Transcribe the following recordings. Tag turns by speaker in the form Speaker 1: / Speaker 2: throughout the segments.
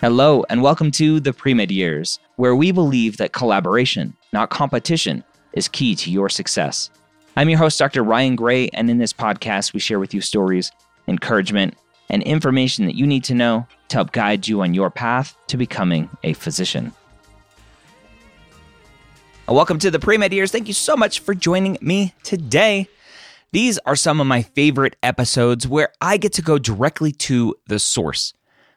Speaker 1: Hello, and welcome to the pre med years, where we believe that collaboration, not competition, is key to your success. I'm your host, Dr. Ryan Gray, and in this podcast, we share with you stories, encouragement, and information that you need to know to help guide you on your path to becoming a physician. Welcome to the pre med years. Thank you so much for joining me today. These are some of my favorite episodes where I get to go directly to the source.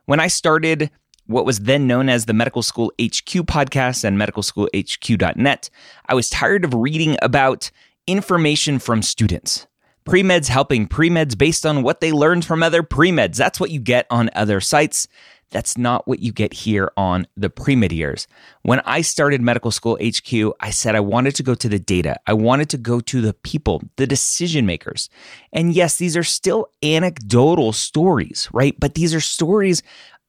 Speaker 1: When I started what was then known as the Medical School HQ podcast and medicalschoolhq.net, I was tired of reading about information from students. Premeds helping premeds based on what they learned from other premeds. That's what you get on other sites. That's not what you get here on the pre-med years. When I started medical school HQ, I said I wanted to go to the data. I wanted to go to the people, the decision makers. And yes, these are still anecdotal stories, right? But these are stories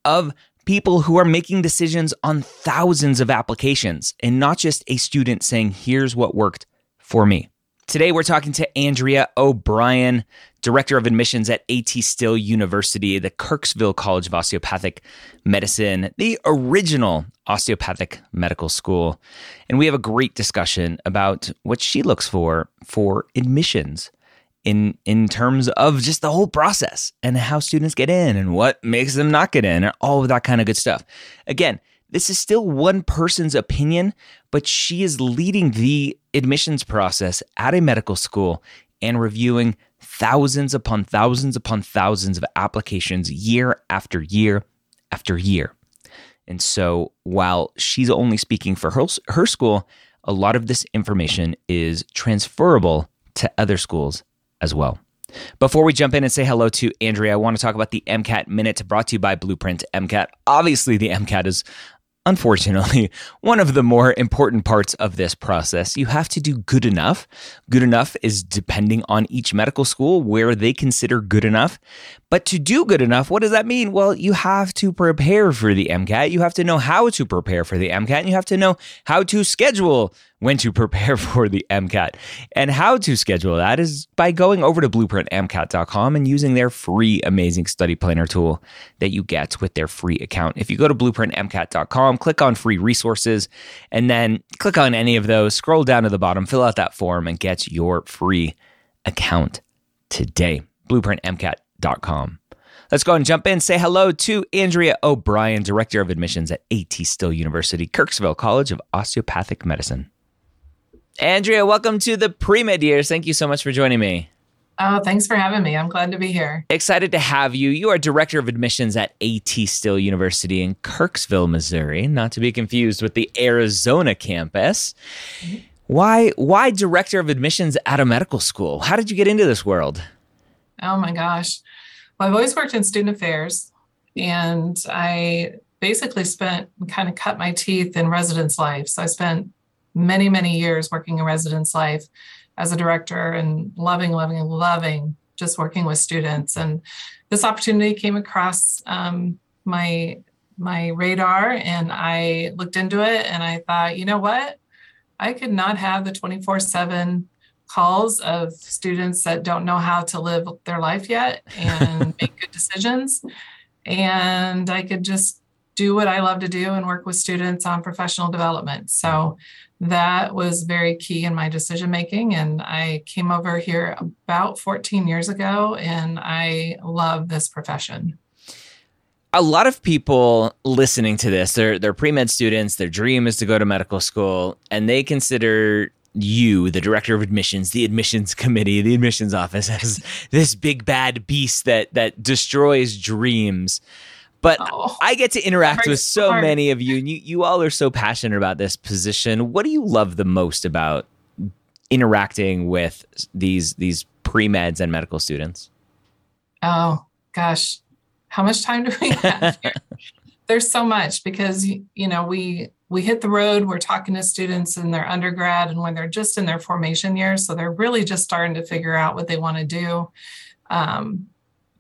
Speaker 1: of people who are making decisions on thousands of applications and not just a student saying, here's what worked for me. Today, we're talking to Andrea O'Brien, Director of Admissions at AT Still University, the Kirksville College of Osteopathic Medicine, the original osteopathic medical school. And we have a great discussion about what she looks for for admissions in in terms of just the whole process and how students get in and what makes them not get in and all of that kind of good stuff. Again, this is still one person's opinion, but she is leading the admissions process at a medical school and reviewing thousands upon thousands upon thousands of applications year after year after year. And so while she's only speaking for her, her school, a lot of this information is transferable to other schools as well. Before we jump in and say hello to Andrea, I want to talk about the MCAT Minute brought to you by Blueprint MCAT. Obviously, the MCAT is unfortunately, one of the more important parts of this process. You have to do good enough. Good enough is depending on each medical school where they consider good enough. But to do good enough, what does that mean? Well, you have to prepare for the MCAT. You have to know how to prepare for the MCAT, and you have to know how to schedule when to prepare for the MCAT. And how to schedule that is by going over to blueprintmcat.com and using their free amazing study planner tool that you get with their free account. If you go to blueprintmcat.com, click on free resources, and then click on any of those, scroll down to the bottom, fill out that form, and get your free account today. Blueprintmcat.com. Let's go and jump in. Say hello to Andrea O'Brien, Director of Admissions at AT Still University, Kirksville College of Osteopathic Medicine. Andrea, welcome to the pre med years. Thank you so much for joining me.
Speaker 2: Oh, thanks for having me. I'm glad to be here.
Speaker 1: Excited to have you. You are director of admissions at AT Still University in Kirksville, Missouri, not to be confused with the Arizona campus. Mm-hmm. Why why director of admissions at a medical school? How did you get into this world?
Speaker 2: Oh my gosh. Well, I've always worked in student affairs and I basically spent kind of cut my teeth in residence life. So I spent many, many years working in residence life as a director and loving, loving, loving just working with students. And this opportunity came across um, my my radar, and I looked into it, and I thought, you know what, I could not have the twenty four seven calls of students that don't know how to live their life yet and make good decisions. And I could just do what I love to do and work with students on professional development. So that was very key in my decision making. And I came over here about 14 years ago and I love this profession.
Speaker 1: a lot of people listening to this, they're they're pre-med students, their dream is to go to medical school, and they consider you, the director of admissions, the admissions committee, the admissions office as this big bad beast that that destroys dreams. But oh, I get to interact with so many of you, and you you all are so passionate about this position. What do you love the most about interacting with these these pre-meds and medical students?
Speaker 2: Oh gosh, how much time do we have? There's so much because you know we we hit the road. We're talking to students in their undergrad and when they're just in their formation years, so they're really just starting to figure out what they want to do. Um,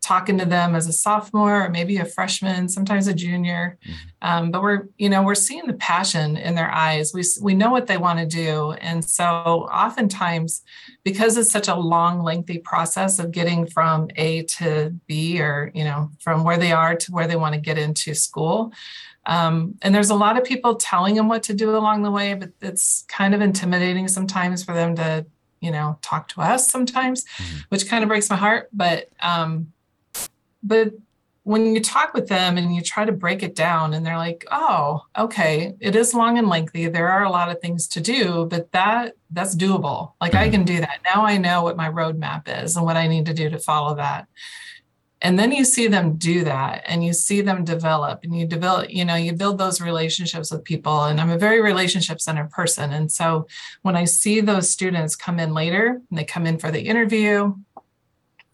Speaker 2: talking to them as a sophomore or maybe a freshman, sometimes a junior. Mm-hmm. Um, but we're, you know, we're seeing the passion in their eyes. We, we know what they want to do. And so oftentimes, because it's such a long, lengthy process of getting from A to B or, you know, from where they are to where they want to get into school. Um, and there's a lot of people telling them what to do along the way, but it's kind of intimidating sometimes for them to, you know, talk to us sometimes, mm-hmm. which kind of breaks my heart. But um, but when you talk with them and you try to break it down and they're like oh okay it is long and lengthy. There are a lot of things to do but that that's doable. Like i mm-hmm. can do that. Now i know what my roadmap is and what i need to do to follow that. And then you see them do that and you see them develop and you develop you know you build those relationships with people. And i'm a very relationship centered person. And so when i see those students come in later and they come in for the interview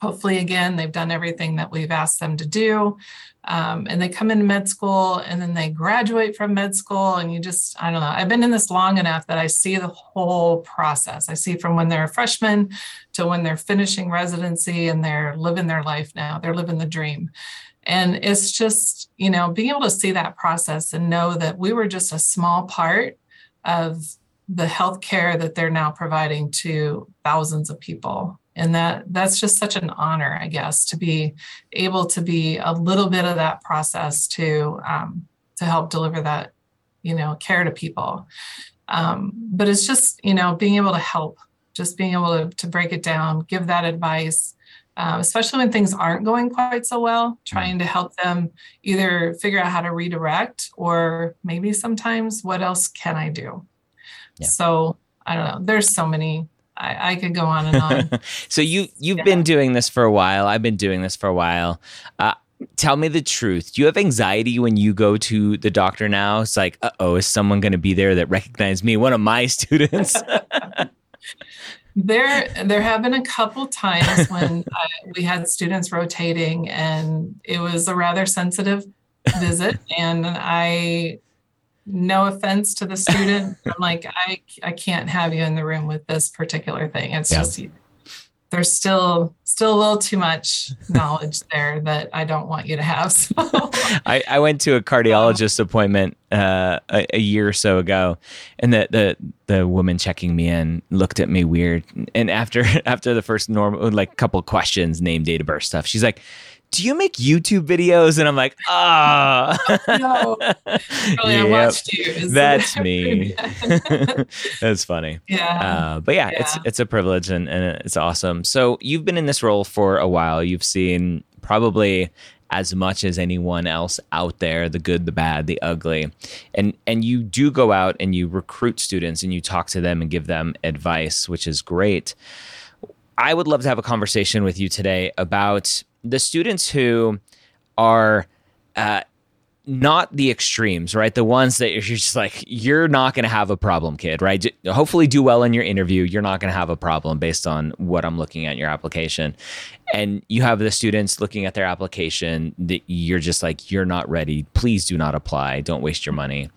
Speaker 2: hopefully again they've done everything that we've asked them to do. Um, and they come into med school and then they graduate from med school and you just i don't know i've been in this long enough that i see the whole process. I see from when they're a freshman to when they're finishing residency and they're living their life now. They're living the dream. And it's just you know being able to see that process and know that we were just a small part of the health care that they're now providing to thousands of people and that that's just such an honor i guess to be able to be a little bit of that process to um, to help deliver that you know care to people. Um, but it's just you know being able to help just being able to, to break it down give that advice uh, especially when things aren't going quite so well trying to help them either figure out how to redirect or maybe sometimes what else can i do? Yeah. so i don't know there's so many I, I could go on and on.
Speaker 1: so you you've yeah. been doing this for a while. I've been doing this for a while. Uh, tell me the truth. Do you have anxiety when you go to the doctor now? It's like, uh oh, is someone going to be there that recognized me, one of my students?
Speaker 2: there, there have been a couple times when uh, we had students rotating, and it was a rather sensitive visit, and I no offense to the student i'm like i i can't have you in the room with this particular thing it's yeah. just there's still still a little too much knowledge there that i don't want you to have so.
Speaker 1: I, I went to a cardiologist appointment uh, a, a, year or so ago and the, the the woman checking me in looked at me weird and after after the first normal like couple questions name date of birth stuff she's like do you make YouTube videos? And I'm like, ah, oh. no,
Speaker 2: really, yep, I watched you.
Speaker 1: That's me. that's funny.
Speaker 2: Yeah.
Speaker 1: Uh, but yeah, yeah, it's it's a privilege and, and it's awesome. So you've been in this role for a while. You've seen probably as much as anyone else out there the good the bad the ugly and and you do go out and you recruit students and you talk to them and give them advice which is great i would love to have a conversation with you today about the students who are uh, not the extremes, right? The ones that you're just like, you're not going to have a problem, kid, right? Hopefully, do well in your interview. You're not going to have a problem based on what I'm looking at your application. And you have the students looking at their application that you're just like, you're not ready. Please do not apply. Don't waste your money.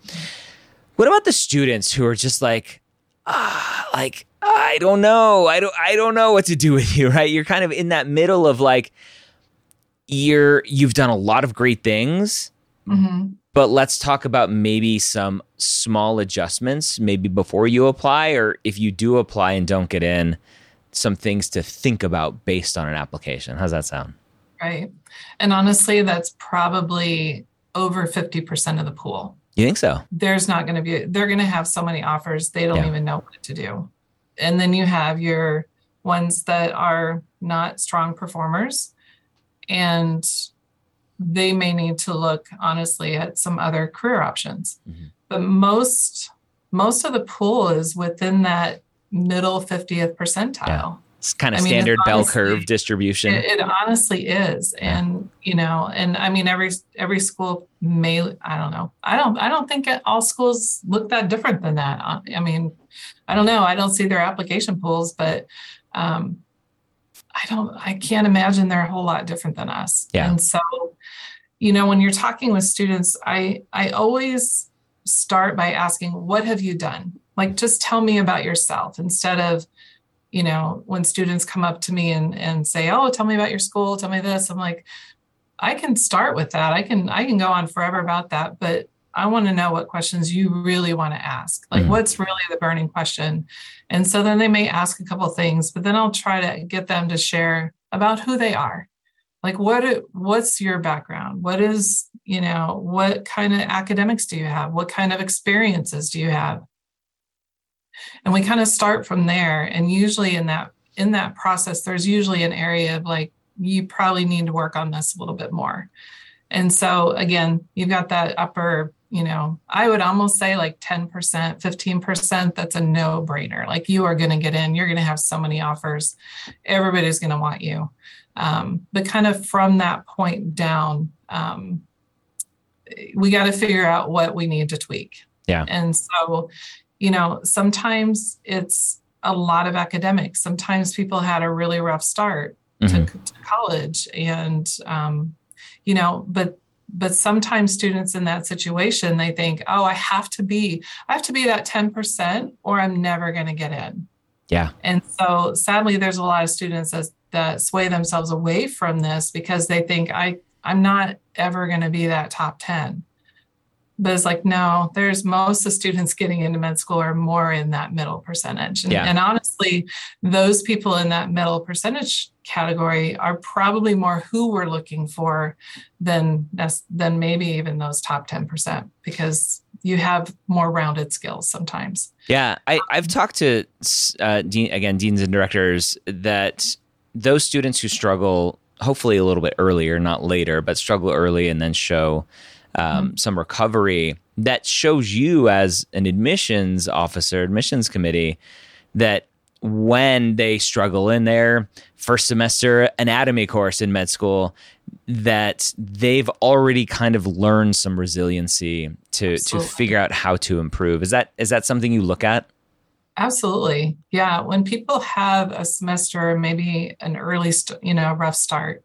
Speaker 1: What about the students who are just like, ah, like, I don't know. I don't, I don't know what to do with you, right? You're kind of in that middle of like, you're you've done a lot of great things mm-hmm. but let's talk about maybe some small adjustments maybe before you apply or if you do apply and don't get in some things to think about based on an application. How's that sound?
Speaker 2: Right. And honestly that's probably over 50% of the pool.
Speaker 1: You think so?
Speaker 2: There's not going to be they're going to have so many offers they don't yeah. even know what to do. And then you have your ones that are not strong performers and they may need to look honestly at some other career options.
Speaker 1: Mhm.
Speaker 2: But most most of the pool is within that middle 50th percentile.
Speaker 1: It's kind of
Speaker 2: I mean,
Speaker 1: standard bell
Speaker 2: honestly,
Speaker 1: curve distribution.
Speaker 2: It, it honestly is,
Speaker 1: Yeah.
Speaker 2: and you know, and I mean, every every school may. I don't know. I don't. I don't think all schools look that different than that. I mean, I don't know. I don't see their application pools, but um, I don't. I can't imagine they're a whole lot different than us.
Speaker 1: Yeah.
Speaker 2: And so, you know, when you're talking with students, I I always start by asking, "What have you done?" Like, just tell me about yourself instead of you know, when students come up to me and, and say, Oh, tell me about your school, tell me this, I'm like, I can start with that. I can I can go on forever about that, but I want to know what questions you really want to ask. Like
Speaker 1: Mhm.
Speaker 2: what's really the burning question? And so then they may ask a couple things, but then I'll try to get them to share about who they are. Like what what's your background? What is, you know, what kind of academics do you have? What kind of experiences do you have? and we kind of start from there and usually in that in that process there's usually an area of like you probably need to work on this a little bit more and so again you've got that upper you know i would almost say like 10% 15% that's a no brainer like you are going to get in you're going to have so many offers everybody's going to want you um, but kind of from that point down um, we got to figure out what we need to tweak
Speaker 1: Yeah.
Speaker 2: and so you know, sometimes it's a lot of academics. Sometimes people had a really rough start
Speaker 1: Mhm.
Speaker 2: to, to college, and um, you know, but but sometimes students in that situation they think, oh, I have to be, I have to be that ten percent, or I'm never going to get in.
Speaker 1: Yeah.
Speaker 2: And so, sadly, there's a lot of students that that sway themselves away from this because they think I I'm not ever going to be that top ten but it's like no there's most of the students getting into med school are more in that middle percentage and,
Speaker 1: Yeah.
Speaker 2: and honestly those people in that middle percentage category are probably more who we're looking for than than maybe even those top 10% because you have more rounded skills sometimes
Speaker 1: Yeah, I, I've talked to uh, dean, again deans and directors that those students who struggle, hopefully a little bit earlier, not later, but struggle early and then show um, some recovery. That shows you as an admissions officer, admissions committee, that when they struggle in their first semester anatomy course in med school, that they've already kind of learned some resiliency to to figure out how to improve. Is that is that something you look at?
Speaker 2: Absolutely. Yeah. When people have a semester, maybe an early, st- you know, rough start,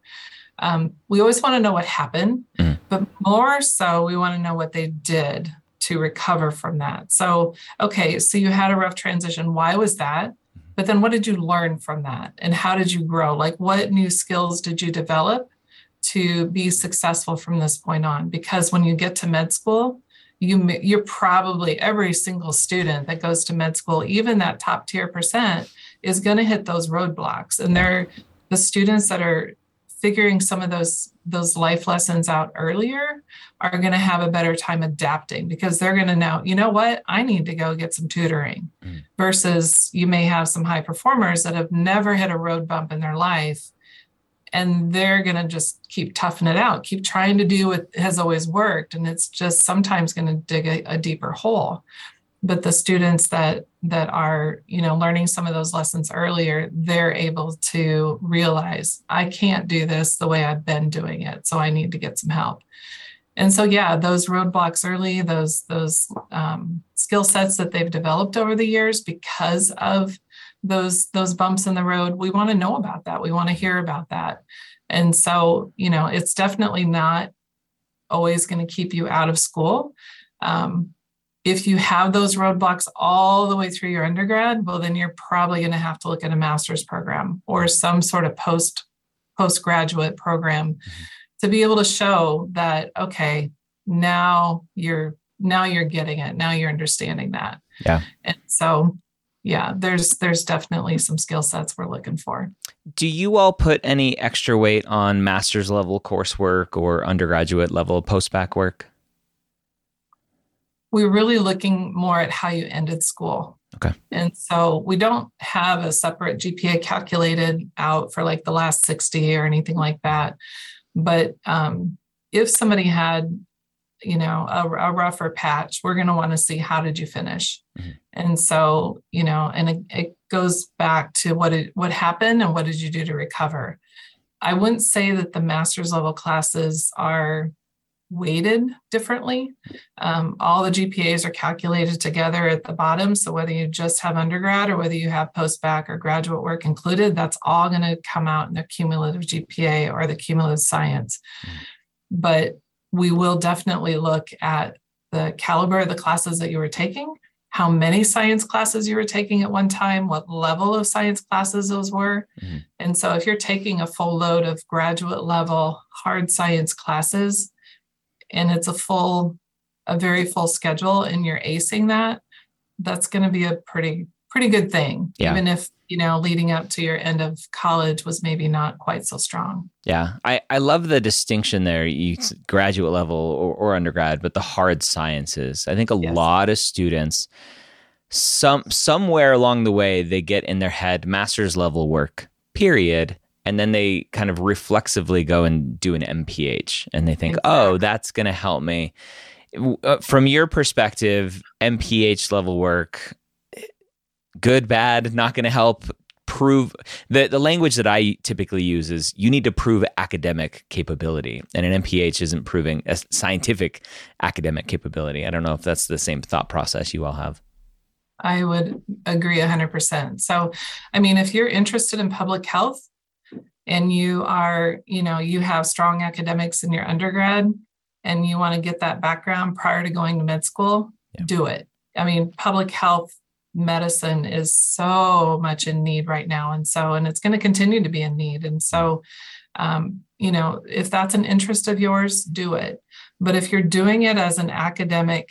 Speaker 2: um, we always want to know what happened,
Speaker 1: Mhm.
Speaker 2: But more so, we want to know what they did to recover from that. So, okay, so you had a rough transition. Why was that? Mm-hmm. But then what did you learn from that? And how did you grow? Like, what new skills did you develop to be successful from this point on? Because when you get to med school, you, you're probably every single student that goes to med school even that top tier percent is going to hit those roadblocks and they're the students that are figuring some of those those life lessons out earlier are going to have a better time adapting because they're going to know you know what? I need to go get some tutoring
Speaker 1: Mm.
Speaker 2: versus you may have some high performers that have never hit a road bump in their life and they're going to just keep toughing it out keep trying to do what has always worked. And it's just sometimes going to dig a, a deeper hole but the students that that are you know learning some of those lessons earlier they're able to realize i can't do this the way i've been doing it so i need to get some help. And so yeah those roadblocks early those those um, skill sets that they've developed over the years because of those those bumps in the road we want to know about that we want to hear about that. And so you know it's definitely not always going to keep you out of school um, if you have those roadblocks all the way through your undergrad well then you're probably going to have to look at a master's program or some sort of post postgraduate program to be able to show that okay now you're now you're getting it now you're understanding that
Speaker 1: Yeah.
Speaker 2: and so yeah there's there's definitely some skill sets we're looking for
Speaker 1: Do you all put any extra weight on master's level coursework or undergraduate level post-bac work?
Speaker 2: We're really looking more at how you ended school.
Speaker 1: Okay.
Speaker 2: And so we don't have a separate GPA calculated out for like the last 60 or anything like that. But um, if somebody had you know a, a rougher patch we're going to want to see how did you finish mm-hmm. and so you know and it, it goes back to what it, what happened and what did you do to recover i wouldn't say that the master's level classes are weighted differently um, all the gpas are calculated together at the bottom so whether you just have undergrad or whether you have post-bac or graduate work included that's all going to come out in the cumulative gpa or the cumulative science but we will definitely look at the caliber of the classes that you were taking, how many science classes you were taking at one time, what level of science classes those were. Mm-hmm. And so if you're taking a full load of graduate level hard science classes and it's a full, a very full schedule and you're acing that, that's going to be a pretty, pretty good thing. Yeah. Even if you know, leading up to your end of college was maybe not quite so strong.
Speaker 1: Yeah. I, I love the distinction there, you mm. graduate level or, or undergrad, but the hard sciences. I think a yes. lot of students some somewhere along the way they get in their head master's level work, period. And then they kind of reflexively go and do an MPH and they think, exactly. oh, that's going to help me. Uh, from your perspective, MPH level work, good, bad, not going to help prove the the language that I typically use is you need to prove academic capability, and an MPH isn't proving a scientific academic capability. I don't know if that's the same thought process you all have.
Speaker 2: I would agree 100%. So, I mean, if you're interested in public health and you are, you know, you have strong academics in your undergrad and you want to get that background prior to going to med school, yeah. do it. I mean, public health medicine is so much in need right now and so and it's going to continue to be in need and so um, you know if that's an interest of yours do it but if you're doing it as an academic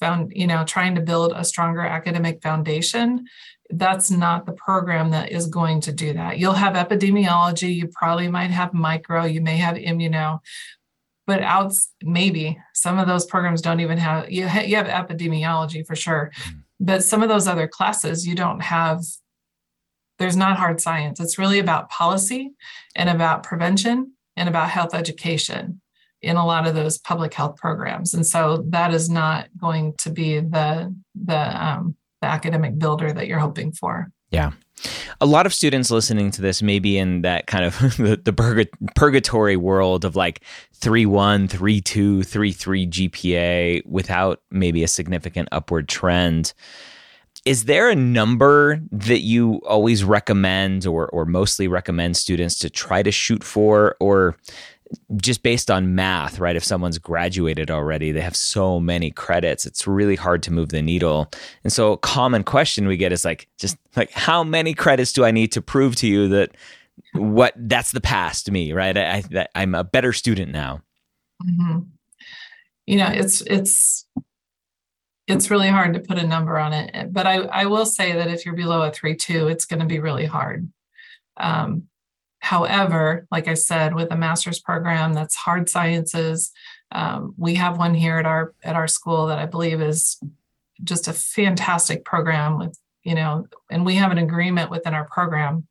Speaker 2: found you know trying to build a stronger academic foundation that's not the program that is going to do that you'll have epidemiology you probably might have micro you may have immuno but out maybe some of those programs don't even have you, ha- you have epidemiology for sure mm-hmm but some of those other classes, you don't have, there's not hard science. It's really about policy and about prevention and about health education in a lot of those public health programs. And so that is not going to be the, the, um, the academic builder that you're hoping for.
Speaker 1: Yeah. A lot of students listening to this may be in that kind of the, the purgatory world of like 3 1, 3 2, 3 3 GPA without maybe a significant upward trend. Is there a number that you always recommend or, or mostly recommend students to try to shoot for? Or just based on math, right? If someone's graduated already, they have so many credits, it's really hard to move the needle. And so, a common question we get is like, just like, how many credits do I need to prove to you that what that's the past me, right? I, that I'm a better student now.
Speaker 2: Mm-hmm. You know, it's it's it's really hard to put a number on it, but I I will say that if you're below a three two, it's going to be really hard. Um, However, like I said, with a master's program that's hard sciences, um, we have one here at our at our school that I believe is just a fantastic program with you know, and we have an agreement within our program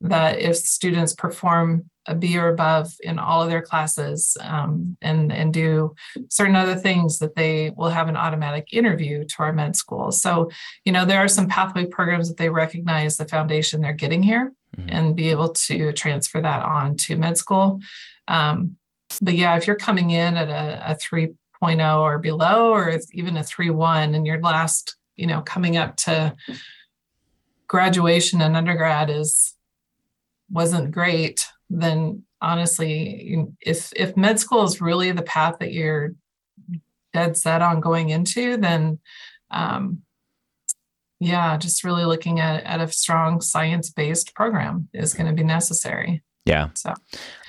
Speaker 2: that if students perform a B or above in all of their classes um, and and do certain other things that they will have an automatic interview to our med school. So, you know, there are some pathway programs that they recognize the foundation they're getting here mm-hmm. and be able to transfer that on to med school. Um, but yeah, if you're coming in at a, a 3.0 or below, or even a 3.1, and your last, you know, coming up to graduation and undergrad is wasn't great, then honestly, if if med school is really the path that you're dead set on going into, then um, yeah, just really looking at, at a strong science-based program is going to be necessary.
Speaker 1: Yeah. So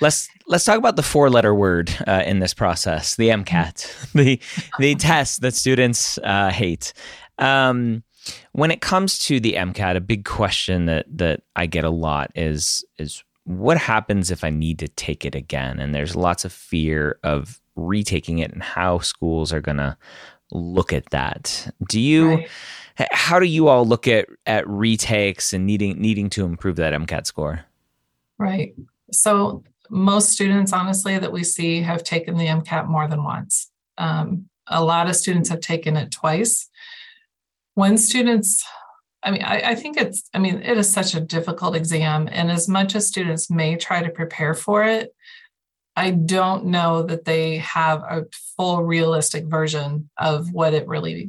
Speaker 1: let's let's talk about the four-letter word uh, in this process, the MCAT, the the test that students uh, hate. Um, when it comes to the MCAT, a big question that that I get a lot is is what happens if I need to take it again? And there's lots of fear of retaking it and how schools are going to look at that. Do you? Right how do you all look at at retakes and needing needing to improve that MCAT score?
Speaker 2: Right. So most students, honestly, that we see have taken the MCAT more than once. Um, a lot of students have taken it twice. When students, I mean, I, I, think it's, I mean, it is such a difficult exam. And as much as students may try to prepare for it, I don't know that they have a full realistic version of what it really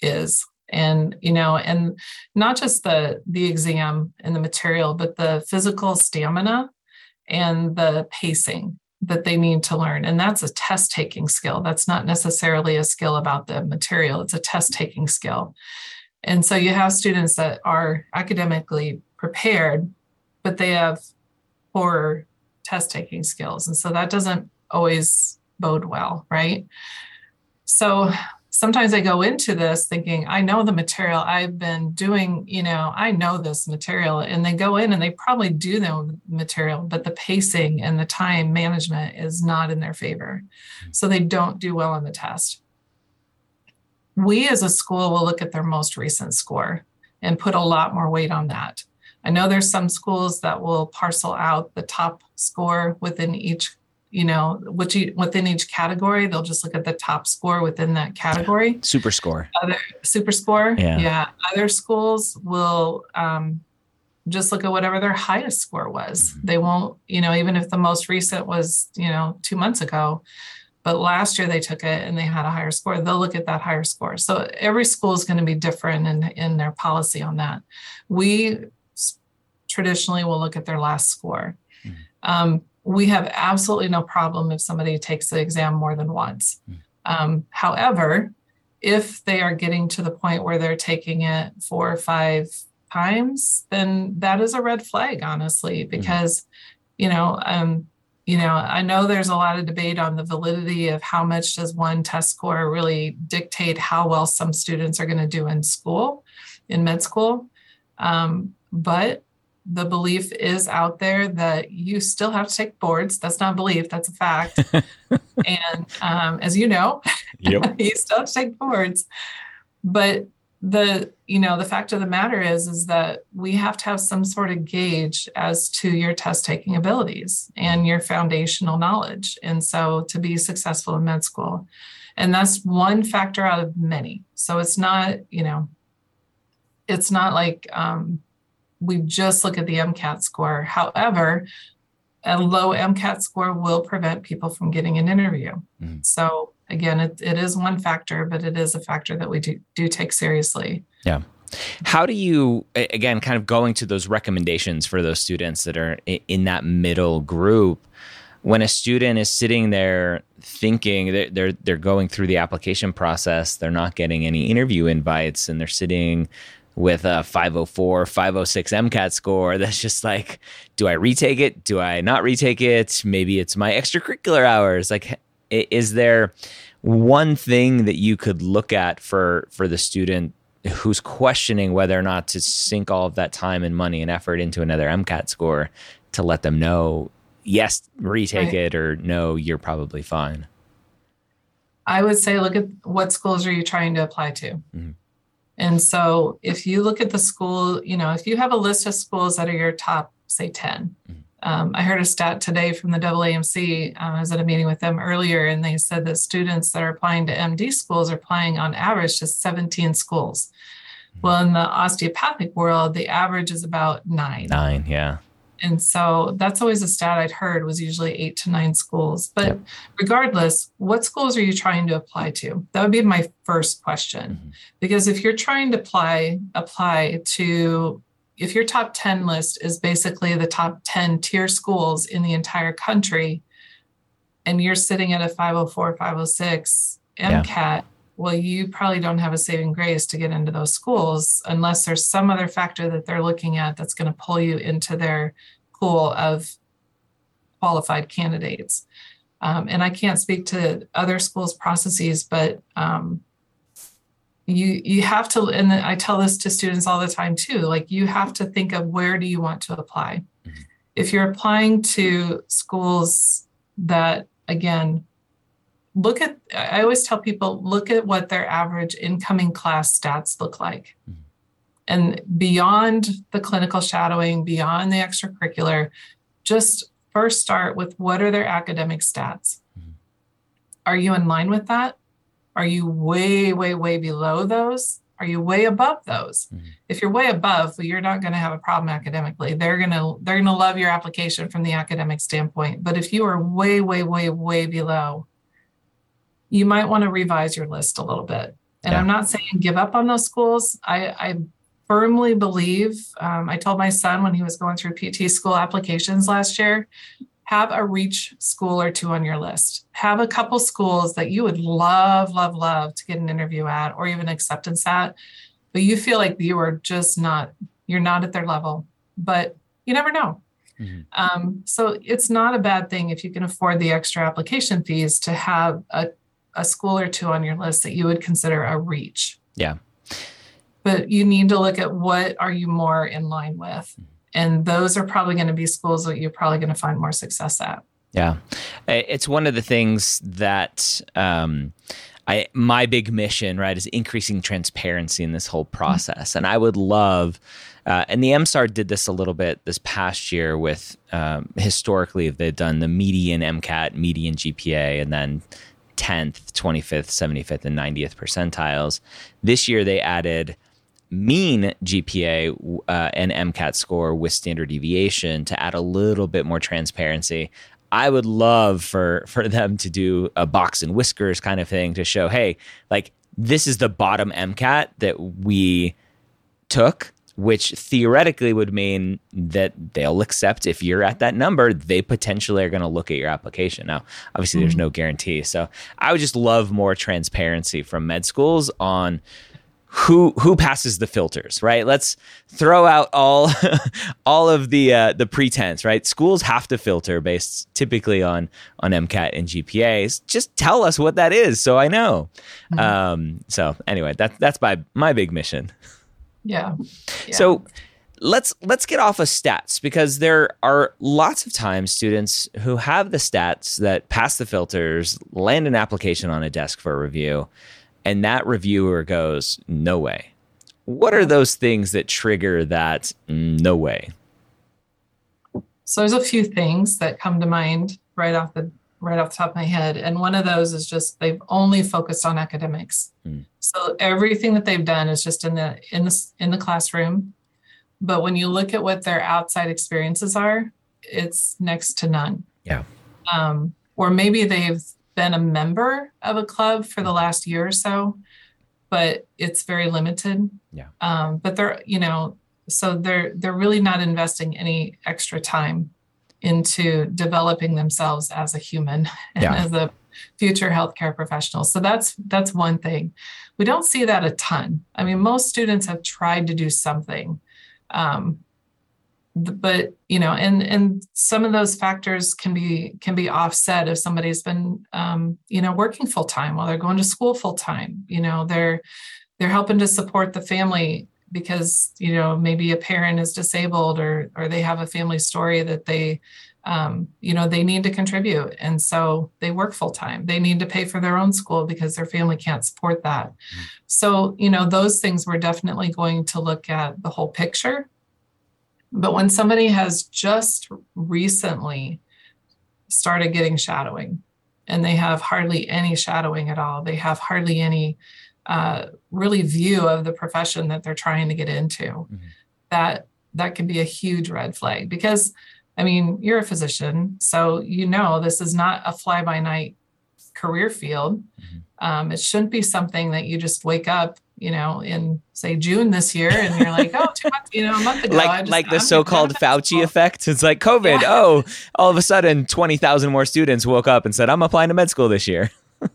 Speaker 2: is. And, you know, and not just the the exam and the material, but the physical stamina and the pacing that they need to learn. And that's a test taking skill. That's not necessarily a skill about the material, it's a test taking skill. And so you have students that are academically prepared, but they have poor test taking skills. And so that doesn't always bode well, right? So sometimes I go into this thinking, I know the material I've been doing, you know, I know this material. And they go in and they probably do know material, but the pacing and the time management is not in their favor. So they don't do well on the test. We as a school will look at their most recent score and put a lot more weight on that. I know there's some schools that will parcel out the top score within each you know, which within each category, they'll just look at the top score within that category.
Speaker 1: Super score.
Speaker 2: Other super score. Yeah. yeah. Other schools will um, just look at whatever their highest score was. Mm-hmm. They won't, you know, even if the most recent was, you know, two months ago, but last year they took it and they had a higher score, they'll look at that higher score. So every school is going to be different in, in their policy on that. We traditionally will look at their last score. Mm-hmm. Um, we have absolutely no problem if somebody takes the exam more than once. Hmm. Um, however, if they are getting to the point where they're taking it four or five times, then that is a red flag, honestly, hmm. because, mm-hmm. you know, um, you know, I know there's a lot of debate on the validity of how much does one test score really dictate how well some students are going to do in school, in med school. Um, but the belief is out there that you still have to take boards. That's not belief, that's a fact. and um, as you know, yep. you still have to take boards. But the you know the fact of the matter is is that we have to have some sort of gauge as to your test taking abilities and your foundational knowledge and so to be successful in med school and that's one factor out of many so it's not you know it's not like um, we just look at the MCAT score. However, a low MCAT score will prevent people from getting an interview. Mm-hmm. So again, it, it is one factor, but it is a factor that we do, do take seriously.
Speaker 1: Yeah. How do you, again, kind of going to those recommendations for those students that are in that middle group, when a student is sitting there thinking that they're they're going through the application process, they're not getting any interview invites, and they're sitting with a 504, 506 MCAT score that's just like, do I retake it? Do I not retake it? Maybe it's my extracurricular hours. Like, is there one thing that you could look at for for the student who's questioning whether or not to sink all of that time and money and effort into another MCAT score to let them know, yes, retake right. it, or no, you're probably fine?
Speaker 2: I would say, look at what schools are you trying to apply to. Mm-hmm and so if you look at the school, you know, if you have a list of schools that are your top, say 10, mm-hmm. um, I heard a stat today from the AAMC. Uh, I was at a meeting with them earlier, and they said that students that are applying to MD schools are applying on average to 17 schools. Mm-hmm. Well, in the osteopathic world, the average is about nine.
Speaker 1: Nine, yeah.
Speaker 2: And so that's always a stat I'd heard was usually eight to nine schools. But yep. regardless, what schools are you trying to apply to? That would be my first question. Mm-hmm. Because if you're trying to apply apply to if your top 10 list is basically the top 10 tier schools in the entire country and you're sitting at a 504 506 MCAT, yeah. Well, you probably don't have a saving grace to get into those schools unless there's some other factor that they're looking at that's going to pull you into their pool of qualified candidates. Um, and I can't speak to other schools' processes, but um, you you have to. And I tell this to students all the time too. Like you have to think of where do you want to apply. Mm-hmm. If you're applying to schools that again look at i always tell people look at what their average incoming class stats look like mm-hmm. and beyond the clinical shadowing beyond the extracurricular just first start with what are their academic stats? Mm-hmm. Are you in line with that? Are you way, way, way below those? Are you way above those? Mm-hmm. If you're way above, well, you're not going to have a problem academically. They're gonna they're gonna love your application from the academic standpoint. But if you are way, way, way, way below, you might want to revise your list a little bit. And yeah. I'm not saying give up on those schools. I, I firmly believe, um, I told my son when he was going through PT school applications last year, have a reach school or two on your list. Have a couple schools that you would love, love, love to get an interview at or even acceptance at, but you feel like you are just not, you're not at their level. But you never know. Mm-hmm. Um, so it's not a bad thing if you can afford the extra application fees to have a, a school or two on your list that you would consider a reach.
Speaker 1: Yeah.
Speaker 2: But you need to look at what are you more in line with. Mm-hmm and those are probably going to be schools that you're probably going to find more success at
Speaker 1: yeah it's one of the things that um, I my big mission right is increasing transparency in this whole process mm-hmm. and i would love uh, and the MSAR did this a little bit this past year with um, historically they've done the median MCAT, median GPA, and then 10th, 25th, 75th, and 90th percentiles. This year they added mean GPA uh, and MCAT score with standard deviation to add a little bit more transparency. I would love for for them to do a box and whiskers kind of thing to show, hey, like this is the bottom MCAT that we took, which theoretically would mean that they'll accept if you're at that number, they potentially are going to look at your application. Now, obviously, mm-hmm. there's no guarantee. So I would just love more transparency from med schools on who who passes the filters, right? Let's throw out all all of the uh, the pretense, right? Schools have to filter based typically on on MCAT and GPAs. Just tell us what that is, so I know. Mm-hmm. Um, so anyway, that that's my my big mission.
Speaker 2: Yeah.
Speaker 1: yeah. So let's let's get off of stats because there are lots of times students who have the stats that pass the filters, land an application on a desk for a review and that reviewer goes, no way. What are those things that trigger that no way?
Speaker 2: So there's a few things that come to mind right off the right off the top of my head. And one of those is just they've only focused on academics. Mm. So everything that they've done is just in the in the in the classroom. But when you look at what their outside experiences are, it's next to none.
Speaker 1: Yeah.
Speaker 2: Um, or maybe they've been a member of a club for the last year or so, but it's very limited.
Speaker 1: Yeah.
Speaker 2: Um, but they're, you know, so they're they're really not investing any extra time into developing themselves as a human and yeah. as a future healthcare professional. So that's that's one thing. We don't see that a ton. I mean, most students have tried to do something. Um, but you know and and some of those factors can be can be offset if somebody's been um, you know working full time while they're going to school full time you know they're they're helping to support the family because you know maybe a parent is disabled or or they have a family story that they um, you know they need to contribute. And so they work full time they need to pay for their own school because their family can't support that. Mm-hmm. so you know those things we're definitely going to look at the whole picture. But when somebody has just recently started getting shadowing and they have hardly any shadowing at all, they have hardly any uh, really view of the profession that they're trying to get into, mm-hmm. that that can be a huge red flag because I mean, you're a physician, so you know this is not a fly by night career field. Mm-hmm. Um, it shouldn't be something that you just wake up you know, in say June this year, and you're like, oh, two months, you know, a month ago,
Speaker 1: like just, like the I'm so-called Fauci effect. It's like COVID. Yeah. Oh, all of a sudden, twenty thousand more students woke up and said, "I'm applying to med school this year."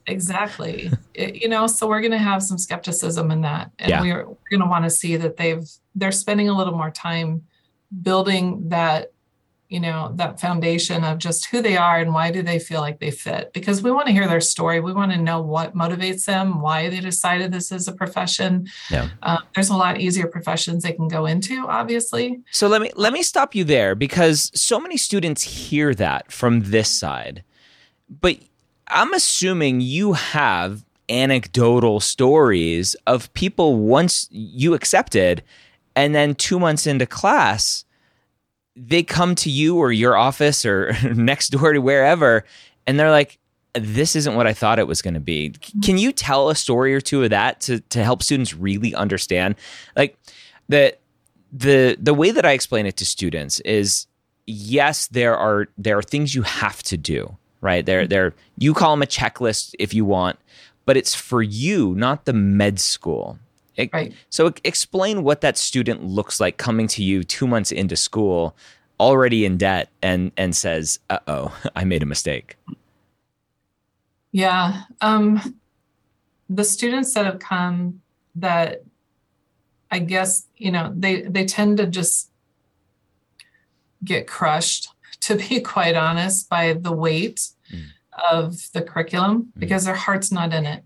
Speaker 2: Exactly. It, you know, so we're going to have some skepticism in that, and yeah. we're, we're going to want to see that they've they're spending a little more time building that you know that foundation of just who they are and why do they feel like they fit because we want to hear their story we want to know what motivates them why they decided this is a profession
Speaker 1: yeah uh,
Speaker 2: there's a lot easier professions they can go into obviously
Speaker 1: so let me let me stop you there because so many students hear that from this side but i'm assuming you have anecdotal stories of people once you accepted and then two months into class they come to you or your office or next door to wherever and they're like this isn't what I thought it was going to be. Can you tell a story or two of that to to help students really understand like the the the way that I explain it to students is yes there are there are things you have to do, right? They're, they're, you call them a checklist if you want, but it's for you, not the med school. It, right. So explain what that student looks like coming to you 2 months into school already in debt and and says, "Uh-oh, I made a mistake."
Speaker 2: Yeah. Um, the students that have come that I guess, you know, they they tend to just get crushed, to be quite honest, by the weight mm. of the curriculum mm. because their heart's not in it.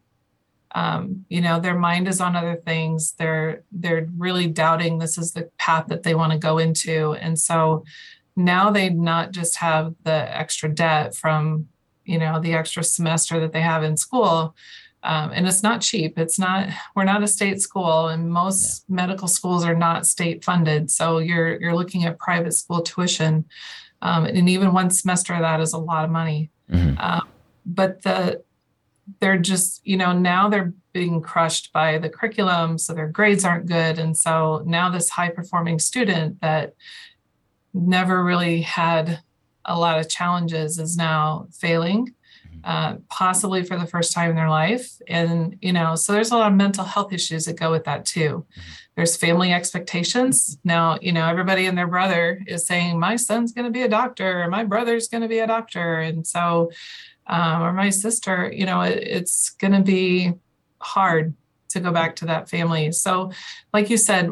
Speaker 2: Um, you know, their mind is on other things. They're they're really doubting this is the path that they want to go into. And so now they not just have the extra debt from you know the extra semester that they have in school um, and it's not cheap it's not we're not a state school and most yeah. medical schools are not state funded so you're you're looking at private school tuition um, and even one semester of that is a lot of money mm-hmm. um, but the they're just you know now they're being crushed by the curriculum so their grades aren't good and so now this high performing student that never really had a lot of challenges is now failing. Uh, possibly for the first time in their life. And you know so there's a lot of mental health issues that go with that too. There's family expectations. Now you know everybody and their brother is saying my son's going to be a doctor or my brother's going to be a doctor. And so um, or my sister you know it, it's going to be hard to go back to that family. So like you said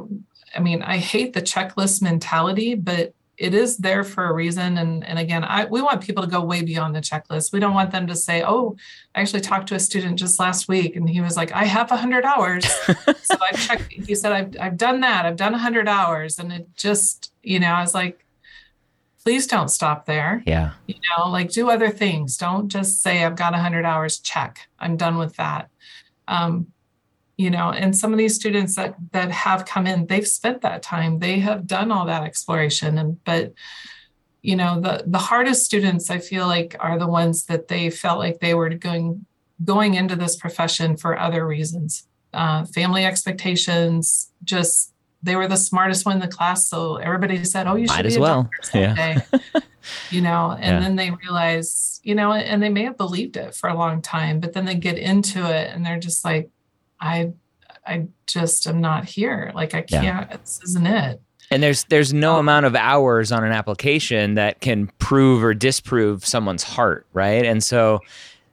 Speaker 2: i mean i hate the checklist mentality but it is there for a reason. And and again I, we want people to go way beyond the checklist. We don't want them to say oh i actually talked to a student just last week and he was like i have 100 hours so i checked he said I've, I've done that. I've done 100 hours. And it just you know i was like please don't stop there.
Speaker 1: Yeah.
Speaker 2: You know like do other things. Don't just say i've got 100 hours. Check. I'm done with that. Um, you know and some of these students that that have come in they've spent that time they have done all that exploration and but you know the the hardest students i feel like are the ones that they felt like they were going going into this profession for other reasons. Uh, family expectations just they were the smartest one in the class so everybody said oh you should Might be as a well. yeah. You know and yeah. then they realize you know and they may have believed it for a long time but then they get into it and they're just like I I just am not here. Like I can't. Yeah. This isn't it.
Speaker 1: And there's there's no oh. amount of hours on an application that can prove or disprove someone's heart, right? And so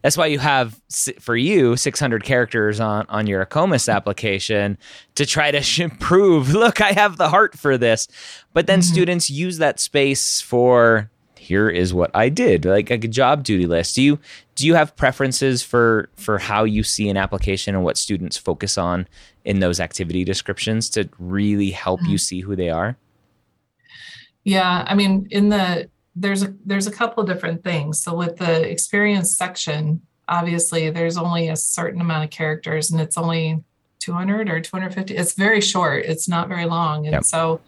Speaker 1: that's why you have for you 600 characters on on your AACOMAS application to try to prove, look, I have the heart for this. But then mm-hmm. students use that space for here is what I did, like a job duty list. Do you do you have preferences for for how you see an application and what students focus on in those activity descriptions to really help you mm-hmm. see who they are?
Speaker 2: Yeah, I mean, in the there's a there's a couple of different things. So with the experience section, obviously there's only a certain amount of characters and it's only 200 or 250. It's very short. It's not very long. And yep. so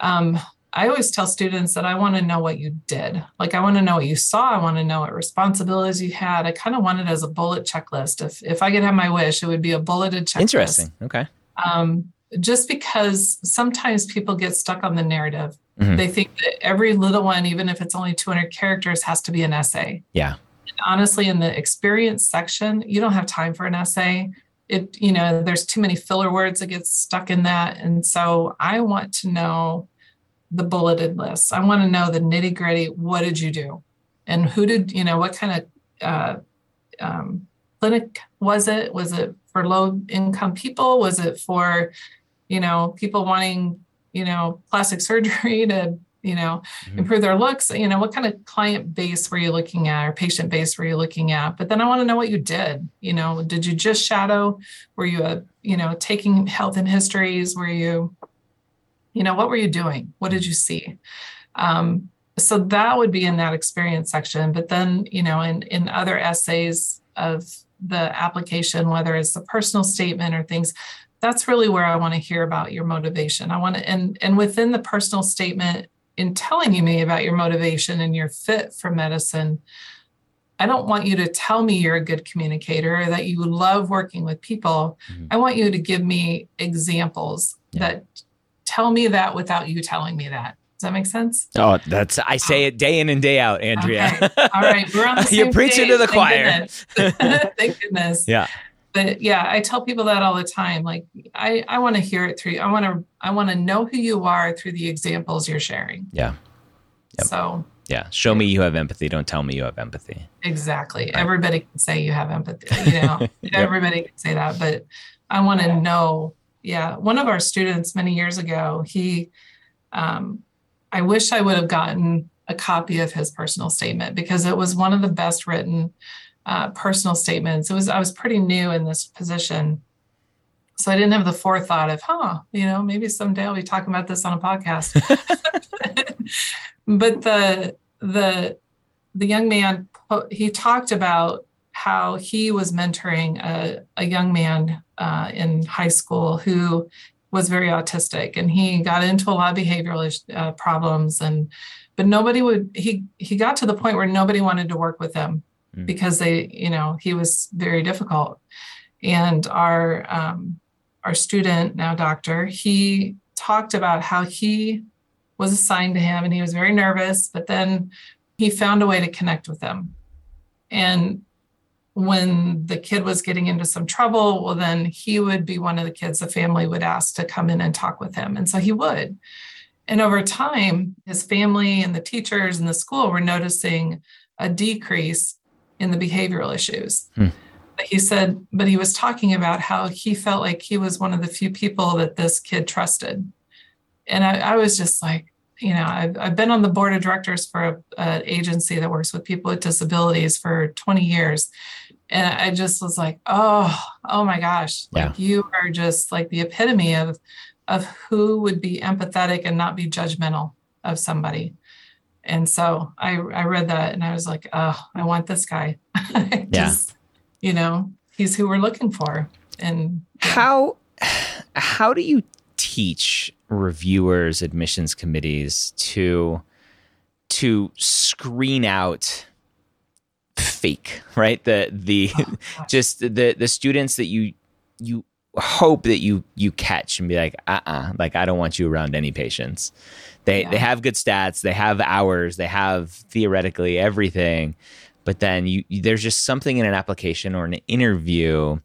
Speaker 2: um, I always tell students that I want to know what you did. Like I want to know what you saw. I want to know what responsibilities you had. I kind of want it as a bullet checklist. If if I could have my wish, it would be a bulleted checklist.
Speaker 1: Interesting. Okay.
Speaker 2: Um, just because sometimes people get stuck on the narrative. Mm-hmm. They think that every little one, even if it's only 200 characters, has to be an essay.
Speaker 1: Yeah.
Speaker 2: And honestly, in the experience section, you don't have time for an essay. It, you know, there's too many filler words that get stuck in that. And so I want to know the bulleted list. I want to know the nitty gritty. What did you do? And who did, you know, what kind of uh, um, clinic was it? Was it for low income people? Was it for, you know, people wanting, you know, plastic surgery to, you know, mm-hmm. improve their looks? You know, what kind of client base were you looking at or patient base were you looking at? But then I want to know what you did. You know, did you just shadow? Were you a, you know, taking health and histories? Were you, you know what were you doing what did you see um, so that would be in that experience section but then you know in in other essays of the application whether it's a personal statement or things that's really where i want to hear about your motivation i want to and and within the personal statement in telling me about your motivation and your fit for medicine, I don't want you to tell me you're a good communicator or that you love working with people. Mm-hmm. I want you to give me examples yeah. that tell me that without you telling me that. Does that make sense?
Speaker 1: Oh, that's I say it day in and day out, Andrea.
Speaker 2: Okay. All right, we're on the same
Speaker 1: You're preaching to the
Speaker 2: Thank
Speaker 1: choir.
Speaker 2: Goodness. Thank goodness.
Speaker 1: Yeah.
Speaker 2: But yeah, I tell people that all the time. Like I, I want to hear it through. I want to, I want to know who you are through the examples you're sharing.
Speaker 1: Yeah.
Speaker 2: Yep. So
Speaker 1: yeah, show me you have empathy. Don't tell me you have empathy.
Speaker 2: Exactly. Right. Everybody can say you have empathy. You know, yep. everybody can say that, but I want to know. Yeah, one of our students many years ago, he um, I wish I would have gotten a copy of his personal statement because it was one of the best written uh, personal statements. It was I was pretty new in this position, so I didn't have the forethought of, huh, you know, maybe someday I'll be talking about this on a podcast. but the the the young man he talked about how he was mentoring a, a young man uh, in high school who was very autistic and he got into a lot of behavioral uh, problems and but nobody would he he got to the point where nobody wanted to work with him mm. because they you know he was very difficult and our um, our student now doctor he talked about how he was assigned to him and he was very nervous but then he found a way to connect with them and when the kid was getting into some trouble, well, then he would be one of the kids the family would ask to come in and talk with him. And so he would. And over time, his family and the teachers and the school were noticing a decrease in the behavioral issues. Hmm. He said, but he was talking about how he felt like he was one of the few people that this kid trusted. And I, I was just like, you know, I've, I've been on the board of directors for an agency that works with people with disabilities for 20 years and I just was like, oh, oh my gosh, yeah. like you are just like the epitome of of who would be empathetic and not be judgmental of somebody. And so I I read that and I was like, oh, I want this guy. just, yeah. you know, he's who we're looking for. And
Speaker 1: yeah. how how do you teach reviewers, admissions committees to to screen out fake, right? The the just the the students that you you hope that you you catch and be like, uh uh-uh, uh like I don't want you around any patients. They yeah. they have good stats, they have hours, they have theoretically everything, but then you, you there's just something in an application or an interview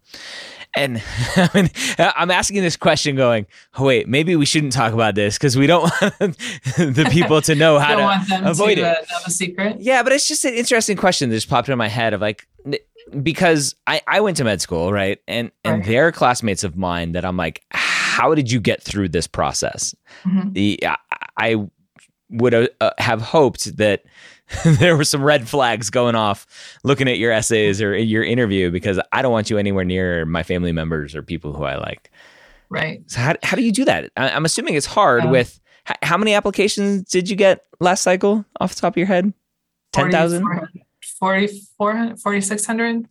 Speaker 1: and I mean, I'm asking this question going, oh, wait, maybe we shouldn't talk about this because we don't want the people to know how to avoid to, it. Uh,
Speaker 2: a secret.
Speaker 1: Yeah, but it's just an interesting question that just popped in my head of like, because I, I went to med school, right? And and right. they're classmates of mine that I'm like, how did you get through this process? Mm-hmm. The I, I would uh, have hoped that there were some red flags going off looking at your essays or your interview because I don't want you anywhere near my family members or people who I like.
Speaker 2: Right.
Speaker 1: So how, how do you do that? I, am assuming it's hard yeah. with how many applications did you get last cycle off the top of your head? 10,000?
Speaker 2: 4,600? 4,
Speaker 1: okay.
Speaker 2: 4,700.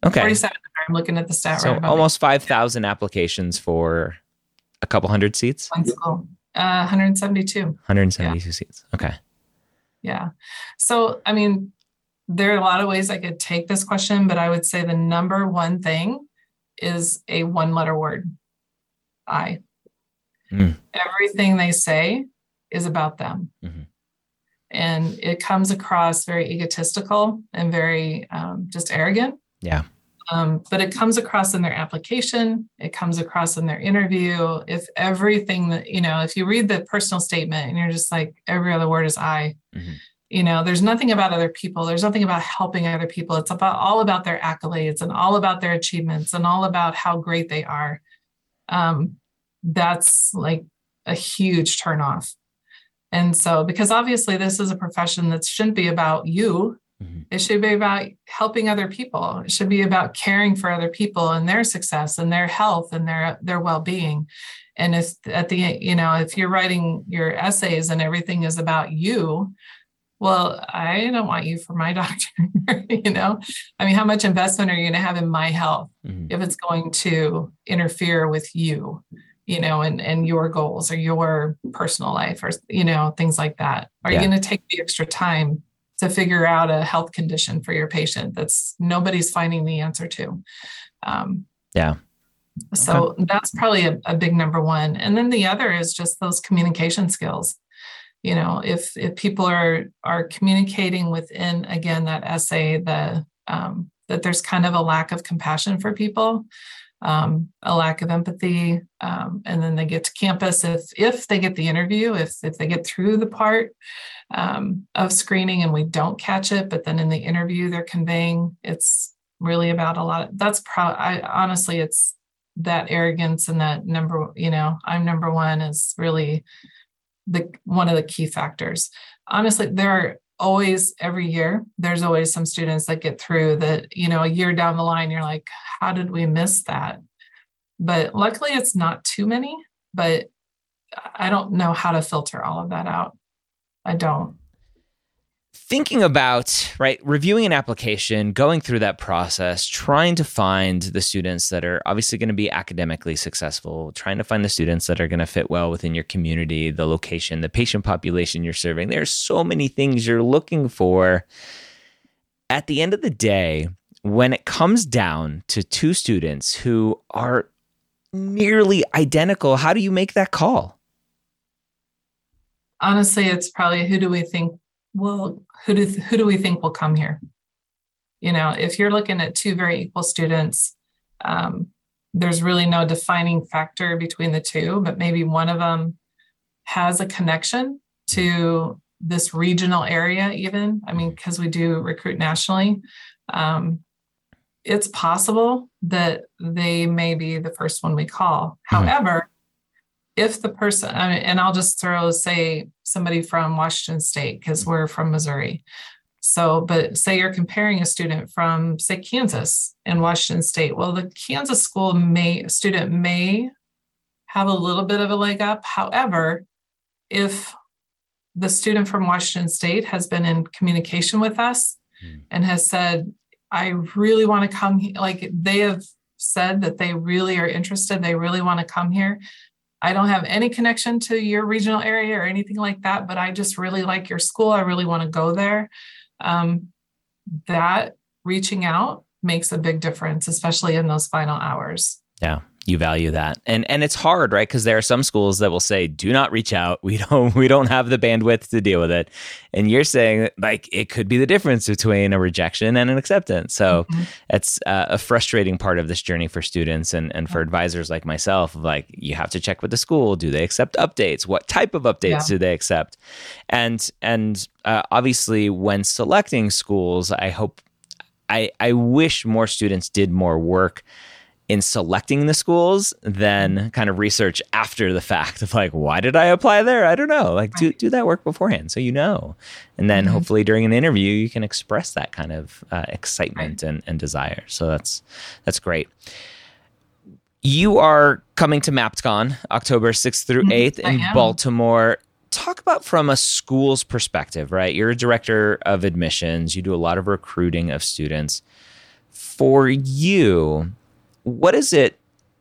Speaker 2: I'm looking at the stat
Speaker 1: so
Speaker 2: right
Speaker 1: almost 5,000 applications for a couple hundred seats?
Speaker 2: One school. Uh, 172.
Speaker 1: 172 yeah. seats. Okay.
Speaker 2: Yeah. So, I mean, there are a lot of ways I could take this question, but I would say the number one thing is a one letter word I. Mm. Everything they say is about them. Mm-hmm. And it comes across very egotistical and very um, just arrogant.
Speaker 1: Yeah.
Speaker 2: Um, but it comes across in their application, it comes across in their interview. If everything that, you know, if you read the personal statement and you're just like, every other word is I, mm-hmm. you know, there's nothing about other people. There's nothing about helping other people. It's about all about their accolades and all about their achievements and all about how great they are. Um, that's like a huge turnoff. And so, because obviously this is a profession that shouldn't be about you Mm-hmm. It should be about helping other people. It should be about caring for other people and their success and their health and their their well-being. And if at the you know, if you're writing your essays and everything is about you, well, I don't want you for my doctor. you know, I mean, how much investment are you going to have in my health mm-hmm. if it's going to interfere with you? you know, and and your goals or your personal life or you know things like that? Are yeah. you going to take the extra time to figure out a health condition for your patient that's nobody's finding the answer to?
Speaker 1: Um, yeah.
Speaker 2: So okay. that's probably a, a big number one. And then the other is just those communication skills you know if if people are are communicating within again that essay the um, that there's kind of a lack of compassion for people um, a lack of empathy um, and then they get to campus if if they get the interview if if they get through the part um, of screening and we don't catch it but then in the interview they're conveying it's really about a lot of, that's pro i honestly it's that arrogance and that number you know i'm number one is really the one of the key factors. Honestly there are always every year there's always some students that get through that you know a year down the line you're like how did we miss that? But luckily it's not too many but i don't know how to filter all of that out. I don't
Speaker 1: thinking about right reviewing an application going through that process trying to find the students that are obviously going to be academically successful trying to find the students that are going to fit well within your community the location the patient population you're serving. There's so many things you're looking for. At the end of the day when it comes down to two students who are nearly identical how do you make that call?
Speaker 2: Honestly it's probably who do we think well, who do who do we think will come here? You know, if you're looking at two very equal students, um, there's really no defining factor between the two, but maybe one of them has a connection to this regional area, even. I mean, because we do recruit nationally. Um, it's possible that they may be the first one we call. Mm-hmm. However, if the person, and I'll just throw, say, somebody from Washington State, because we're from Missouri. So, but say you're comparing a student from, say, Kansas and Washington State. Well, the Kansas school may, student may have a little bit of a leg up. However, if the student from Washington State has been in communication with us mm. and has said, I really want to come, like they have said that they really are interested, they really want to come here. I don't have any connection to your regional area or anything like that, but I just really like your school. I really want to go there. Um, that reaching out makes a big difference, especially in those final hours.
Speaker 1: Yeah you value that. And and it's hard right? Because there are some schools that will say do not reach out. We don't we don't have the bandwidth to deal with it. And you're saying like it could be the difference between a rejection and an acceptance. So mm-hmm. it's uh, a frustrating part of this journey for students and and for advisors like myself like you have to check with the school. Do they accept updates? What type of updates yeah. do they accept? And and uh, obviously when selecting schools i hope i i wish more students did more work in selecting the schools than mm-hmm. kind of research after the fact of like why did i apply there? I don't know. Like do, do that work beforehand so you know. And then mm-hmm. hopefully during an interview you can express that kind of uh, excitement and, and desire. So that's that's great. You are coming to maptcon october 6th through 8th mm-hmm. in baltimore. Talk about from a school's perspective right? You're a director of admissions. You do a lot of recruiting of students. For you what is it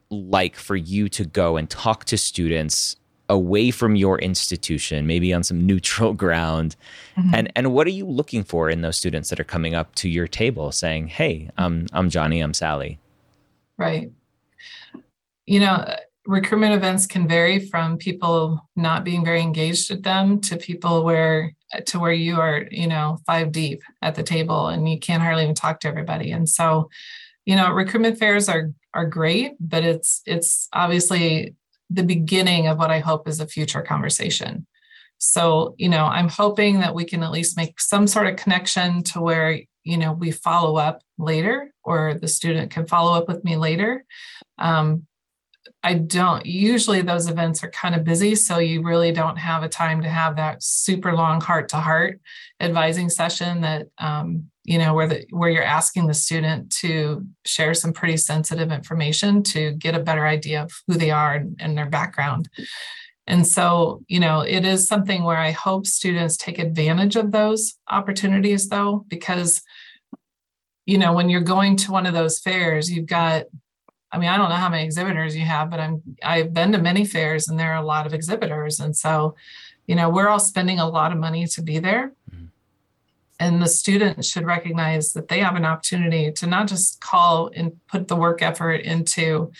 Speaker 1: like for you to go and talk to students away from your institution, maybe on some neutral ground? Mm-hmm. And and what are you looking for in those students that are coming up to your table saying, "Hey, I'm I'm Johnny, I'm Sally."
Speaker 2: Right. You know, recruitment events can vary from people not being very engaged at them to people where to where you are, you know, five deep at the table and you can't hardly even talk to everybody. And so you know recruitment fairs are are great but it's it's obviously the beginning of what i hope is a future conversation. So you know i'm hoping that we can at least make some sort of connection to where you know we follow up later or the student can follow up with me later. Um, I don't usually those events are kind of busy, so you really don't have a time to have that super long heart to heart advising session that um, you know where the where you're asking the student to share some pretty sensitive information to get a better idea of who they are and, and their background. And so, you know, it is something where I hope students take advantage of those opportunities though, because you know, when you're going to one of those fairs, you've got I mean, I don't know how many exhibitors you have, but I'm I've been to many fairs and there are a lot of exhibitors. And so, you know, we're all spending a lot of money to be there. Mm-hmm. And the students should recognize that they have an opportunity to not just call and put the work effort into,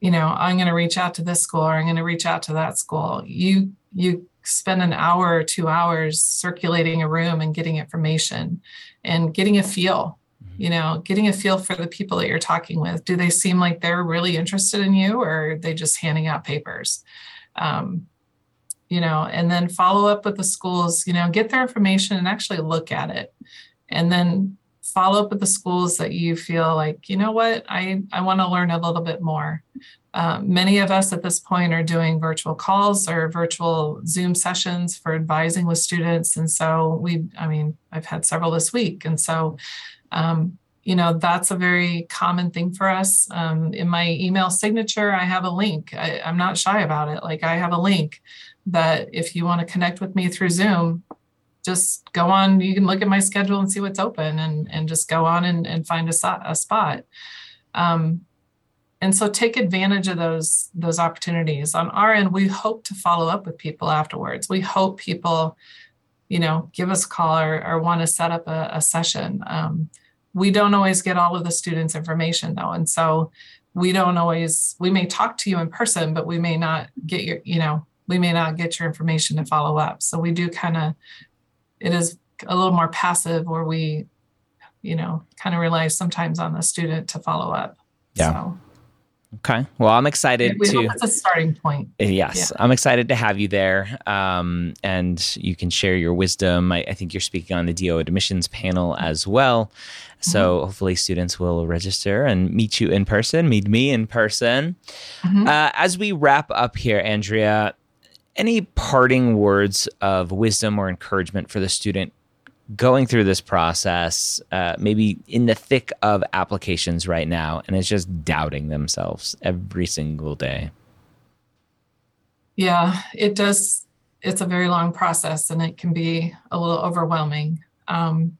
Speaker 2: you know, I'm going to reach out to this school or I'm going to reach out to that school. You you spend an hour or two hours circulating a room and getting information and getting a feel you know, getting a feel for the people that you're talking with. Do they seem like they're really interested in you or are they just handing out papers? Um, you know, and then follow up with the schools, you know, get their information and actually look at it. And then follow up with the schools that you feel like, you know what, I, I want to learn a little bit more. Um, many of us at this point are doing virtual calls or virtual Zoom sessions for advising with students. And so we, I mean, I've had several this week. And so um, you know, that's a very common thing for us. Um, in my email signature, I have a link. I, I'm not shy about it. Like I have a link that if you want to connect with me through Zoom, just go on. You can look at my schedule and see what's open, and and just go on and, and find a, a spot. Um, and so take advantage of those those opportunities. On our end, we hope to follow up with people afterwards. We hope people, you know, give us a call or, or want to set up a, a session. Um, we don't always get all of the students information though and so we don't always we may talk to you in person but we may not get your you know we may not get your information to follow up so we do kind of it is a little more passive where we you know kind of rely sometimes on the student to follow up
Speaker 1: yeah so. Okay. Well, I'm excited
Speaker 2: we
Speaker 1: to.
Speaker 2: That's a starting point.
Speaker 1: Yes, yeah. I'm excited to have you there, um, and you can share your wisdom. I, I, think you're speaking on the DO admissions panel as well, so mm-hmm. hopefully students will register and meet you in person, meet me in person. Mm-hmm. Uh, as we wrap up here, Andrea, any parting words of wisdom or encouragement for the student going through this process, uh, maybe in the thick of applications right now, and it's just doubting themselves every single day?
Speaker 2: Yeah, it does. It's a very long process and it can be a little overwhelming. Um,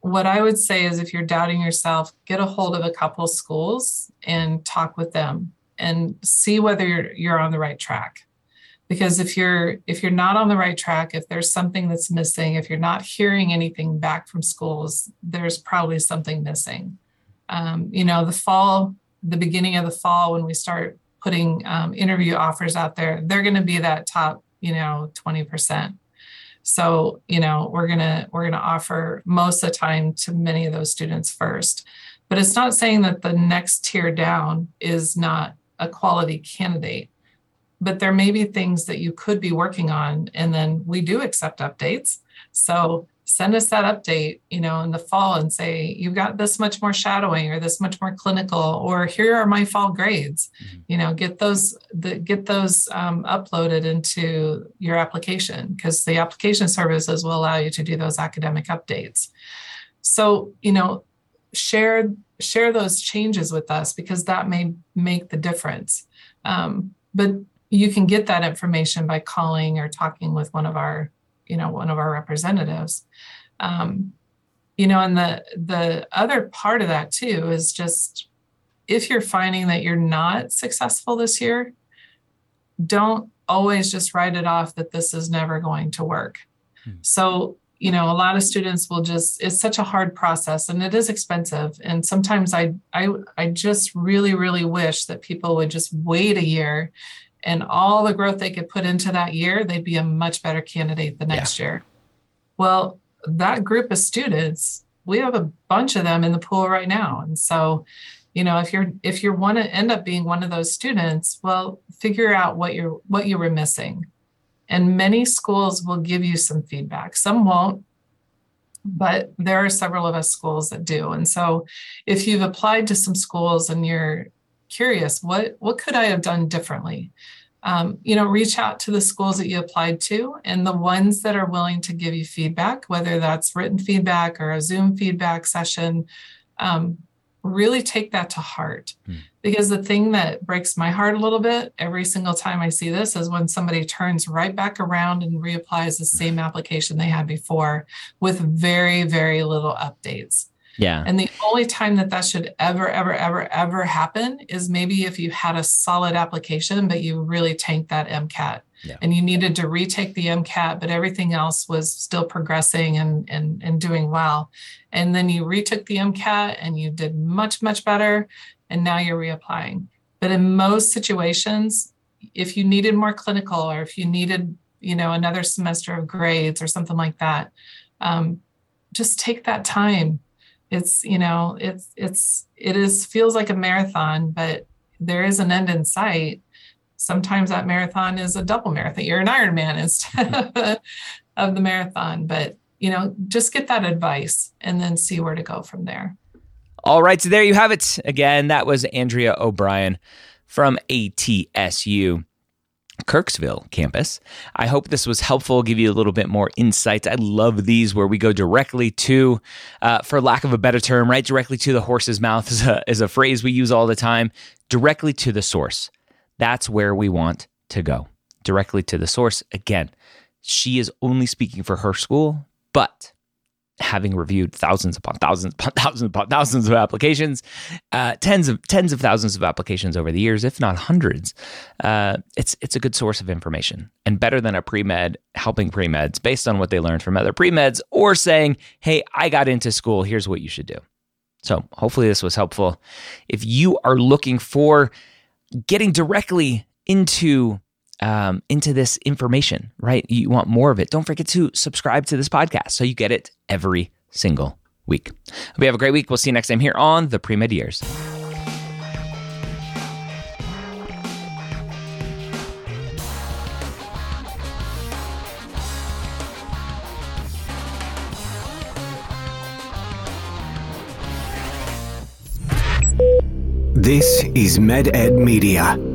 Speaker 2: what I would say is if you're doubting yourself, get a hold of a couple schools and talk with them and see whether you're, you're on the right track because if you're if you're not on the right track if there's something that's missing if you're not hearing anything back from schools there's probably something missing. Um, you know the fall the beginning of the fall when we start putting um, interview offers out there they're going to be that top you know 20% so you know we're going to we're going to offer most of the time to many of those students first. But it's not saying that the next tier down is not a quality candidate but there may be things that you could be working on and then we do accept updates. So send us that update you know in the fall and say you've got this much more shadowing or this much more clinical or here are my fall grades. Mm-hmm. you know get those the, get those um, uploaded into your application because the application services will allow you to do those academic updates. So you know share share those changes with us because that may make the difference. Um, but you can get that information by calling or talking with one of our you know one of our representatives. Um, you know and the the other part of that too is just if you're finding that you're not successful this year don't always just write it off that this is never going to work. Hmm. so you know a lot of students will just it's such a hard process and it is expensive. And sometimes i i i just really really wish that people would just wait a year and all the growth they could put into that year, they'd be a much better candidate the next yeah. year. Well, that group of students, we have a bunch of them in the pool right now. And so, you know, if you're if you want to end up being one of those students, well, figure out what you're what you were missing. And many schools will give you some feedback. Some won't, but there are several of us schools that do. And so if you've applied to some schools and you're curious what what could i have done differently? Um, you know reach out to the schools that you applied to and the ones that are willing to give you feedback whether that's written feedback or a zoom feedback session um, really take that to heart. Hmm. because the thing that breaks my heart a little bit every single time i see this is when somebody turns right back around and reapplies the same application they had before with very very little updates
Speaker 1: Yeah.
Speaker 2: And the only time that that should ever, ever, ever, ever happen is maybe if you had a solid application, but you really tanked that MCAT. Yeah. And you needed to retake the MCAT, but everything else was still progressing and, and, and doing well. And then you retook the MCAT and you did much, much better. And now you're reapplying. But in most situations, if you needed more clinical or if you needed, you know, another semester of grades or something like that, um, just take that time it's you know it's it's it is feels like a marathon but there is an end in sight. Sometimes that marathon is a double marathon. You're an ironman instead of, hmm. of the marathon but you know just get that advice and then see where to go from there.
Speaker 1: All right so there you have it. Again that was andrea o'brien from atsu Kirksville campus. I hope this was helpful, give you a little bit more insights. I love these where we go directly to, uh, for lack of a better term, right directly to the horse's mouth is a, is a phrase we use all the time, directly to the source. That's where we want to go, directly to the source. Again, she is only speaking for her school, but having reviewed thousands upon thousands upon thousands upon thousands of applications, uh, tens of tens of thousands of applications over the years, if not hundreds, uh, it's it's a good source of information and better than a pre med helping pre meds based on what they learned from other pre meds or saying, "Hey, I got into school. Here's what you should do." So hopefully this was helpful. If you are looking for getting directly into um, into this information, right? You want more of it. Don't forget to subscribe to this podcast so you get it every single week. You have a great week. We'll see you next time here on the Pre Med Years.
Speaker 3: This is MedEd Media.